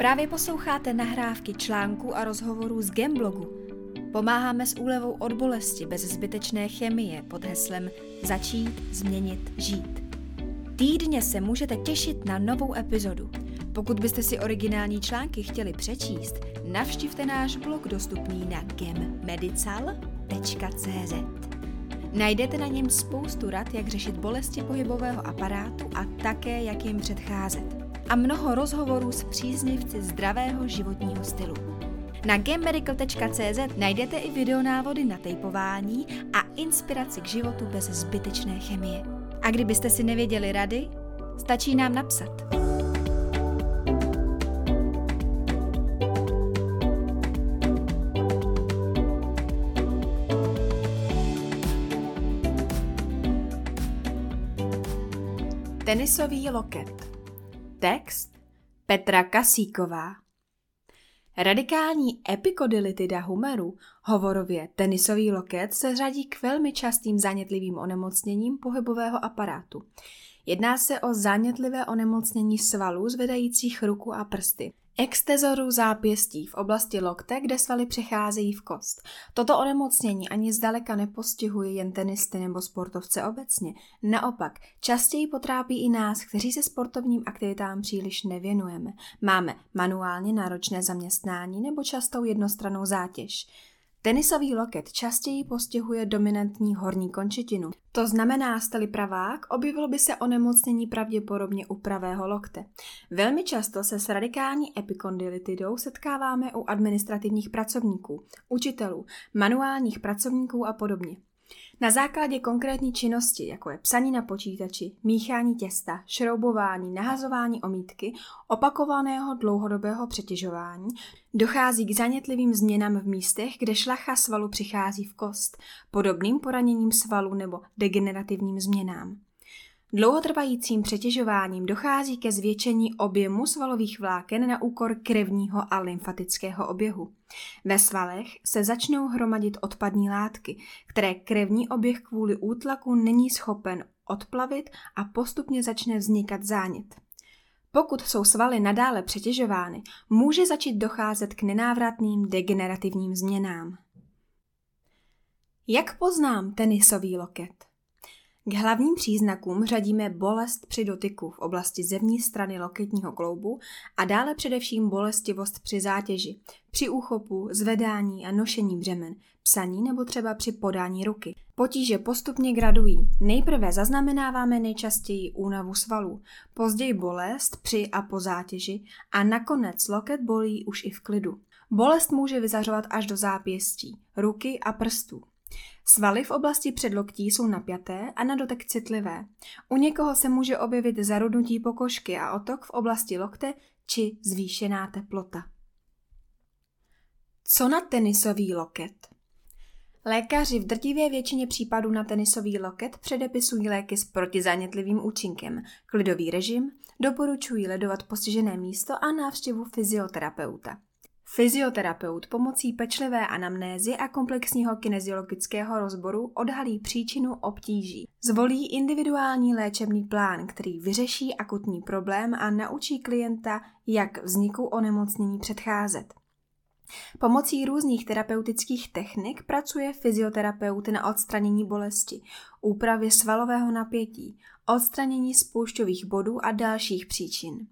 Právě posloucháte nahrávky článků a rozhovorů z Gemblogu. Pomáháme s úlevou od bolesti bez zbytečné chemie pod heslem Začít, změnit, žít. Týdně se můžete těšit na novou epizodu. Pokud byste si originální články chtěli přečíst, navštivte náš blog dostupný na gemmedical.cz. Najdete na něm spoustu rad, jak řešit bolesti pohybového aparátu a také, jak jim předcházet a mnoho rozhovorů s příznivci zdravého životního stylu. Na gammedical.cz najdete i videonávody na tejpování a inspiraci k životu bez zbytečné chemie. A kdybyste si nevěděli rady, stačí nám napsat. Tenisový loket Text Petra Kasíková Radikální epikodylitida humeru, hovorově tenisový loket, se řadí k velmi častým zánětlivým onemocněním pohybového aparátu. Jedná se o zánětlivé onemocnění svalů zvedajících ruku a prsty. Extezoru zápěstí v oblasti lokte, kde svaly přecházejí v kost. Toto onemocnění ani zdaleka nepostihuje jen tenisty nebo sportovce obecně. Naopak, častěji potrápí i nás, kteří se sportovním aktivitám příliš nevěnujeme. Máme manuálně náročné zaměstnání nebo častou jednostranou zátěž. Tenisový loket častěji postihuje dominantní horní končetinu. To znamená, stali pravák, objevilo by se onemocnění pravděpodobně u pravého lokte. Velmi často se s radikální epikondylitidou setkáváme u administrativních pracovníků, učitelů, manuálních pracovníků a podobně. Na základě konkrétní činnosti, jako je psaní na počítači, míchání těsta, šroubování, nahazování omítky, opakovaného dlouhodobého přetěžování, dochází k zanětlivým změnám v místech, kde šlacha svalu přichází v kost, podobným poraněním svalu nebo degenerativním změnám. Dlouhotrvajícím přetěžováním dochází ke zvětšení objemu svalových vláken na úkor krevního a lymfatického oběhu. Ve svalech se začnou hromadit odpadní látky, které krevní oběh kvůli útlaku není schopen odplavit a postupně začne vznikat zánět. Pokud jsou svaly nadále přetěžovány, může začít docházet k nenávratným degenerativním změnám. Jak poznám tenisový loket? K hlavním příznakům řadíme bolest při dotyku v oblasti zevní strany loketního kloubu a dále především bolestivost při zátěži, při úchopu, zvedání a nošení břemen, psaní nebo třeba při podání ruky. Potíže postupně gradují. Nejprve zaznamenáváme nejčastěji únavu svalů, později bolest při a po zátěži a nakonec loket bolí už i v klidu. Bolest může vyzařovat až do zápěstí, ruky a prstů. Svaly v oblasti předloktí jsou napjaté a na dotek citlivé. U někoho se může objevit zarudnutí pokožky a otok v oblasti lokte či zvýšená teplota. Co na tenisový loket? Lékaři v drtivé většině případů na tenisový loket předepisují léky s protizánětlivým účinkem, klidový režim, doporučují ledovat postižené místo a návštěvu fyzioterapeuta. Fyzioterapeut pomocí pečlivé anamnézy a komplexního kineziologického rozboru odhalí příčinu obtíží. Zvolí individuální léčebný plán, který vyřeší akutní problém a naučí klienta, jak vzniku onemocnění předcházet. Pomocí různých terapeutických technik pracuje fyzioterapeut na odstranění bolesti, úpravě svalového napětí, odstranění spoušťových bodů a dalších příčin.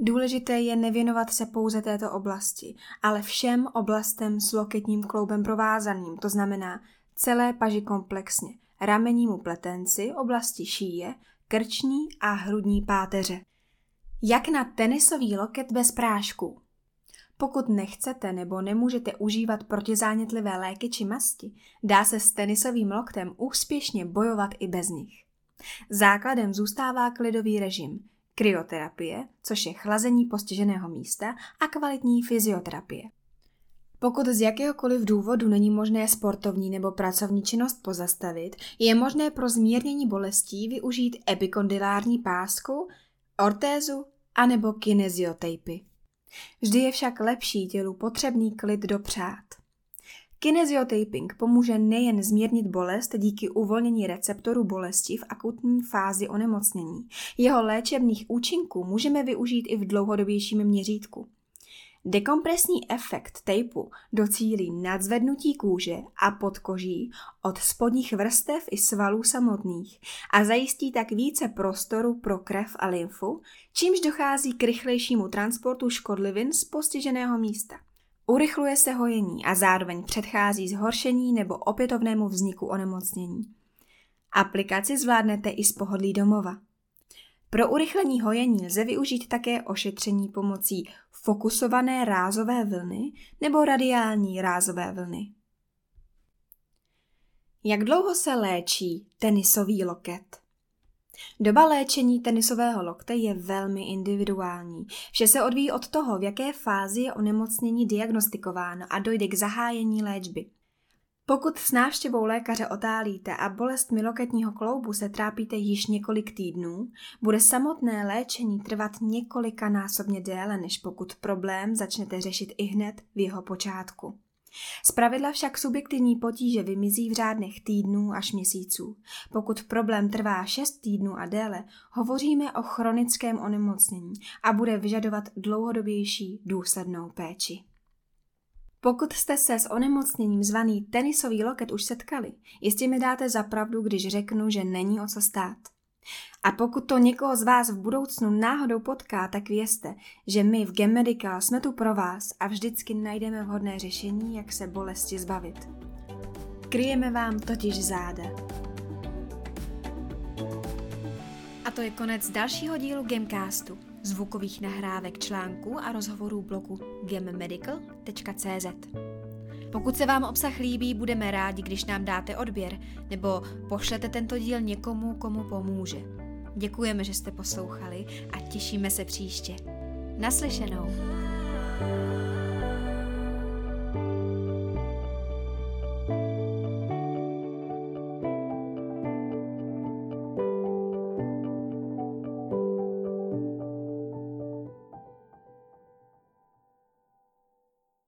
Důležité je nevěnovat se pouze této oblasti, ale všem oblastem s loketním kloubem provázaným, to znamená celé paži komplexně, ramennímu pletenci, oblasti šíje, krční a hrudní páteře. Jak na tenisový loket bez prášku? Pokud nechcete nebo nemůžete užívat protizánětlivé léky či masti, dá se s tenisovým loktem úspěšně bojovat i bez nich. Základem zůstává klidový režim, kryoterapie, což je chlazení postiženého místa a kvalitní fyzioterapie. Pokud z jakéhokoliv důvodu není možné sportovní nebo pracovní činnost pozastavit, je možné pro zmírnění bolestí využít epikondylární pásku, ortézu anebo kineziotejpy. Vždy je však lepší tělu potřebný klid dopřát. Kineziotaping pomůže nejen zmírnit bolest díky uvolnění receptorů bolesti v akutní fázi onemocnění. Jeho léčebných účinků můžeme využít i v dlouhodobějším měřítku. Dekompresní efekt tejpu docílí nadzvednutí kůže a podkoží od spodních vrstev i svalů samotných a zajistí tak více prostoru pro krev a lymfu, čímž dochází k rychlejšímu transportu škodlivin z postiženého místa. Urychluje se hojení a zároveň předchází zhoršení nebo opětovnému vzniku onemocnění. Aplikaci zvládnete i z pohodlí domova. Pro urychlení hojení lze využít také ošetření pomocí fokusované rázové vlny nebo radiální rázové vlny. Jak dlouho se léčí tenisový loket? Doba léčení tenisového lokte je velmi individuální. Vše se odvíjí od toho, v jaké fázi je onemocnění diagnostikováno a dojde k zahájení léčby. Pokud s návštěvou lékaře otálíte a bolest miloketního kloubu se trápíte již několik týdnů, bude samotné léčení trvat několika násobně déle, než pokud problém začnete řešit i hned v jeho počátku. Zpravidla však subjektivní potíže vymizí v řádných týdnů až měsíců. Pokud problém trvá 6 týdnů a déle, hovoříme o chronickém onemocnění a bude vyžadovat dlouhodobější důslednou péči. Pokud jste se s onemocněním zvaný tenisový loket už setkali, jistě mi dáte za pravdu, když řeknu, že není o co stát. A pokud to někoho z vás v budoucnu náhodou potká, tak vězte, že my v Gem Medical jsme tu pro vás a vždycky najdeme vhodné řešení, jak se bolesti zbavit. Kryjeme vám totiž záda. A to je konec dalšího dílu Gamecastu, zvukových nahrávek článků a rozhovorů blogu gemmedical.cz. Pokud se vám obsah líbí, budeme rádi, když nám dáte odběr nebo pošlete tento díl někomu, komu pomůže. Děkujeme, že jste poslouchali a těšíme se příště. Naslyšenou. thank you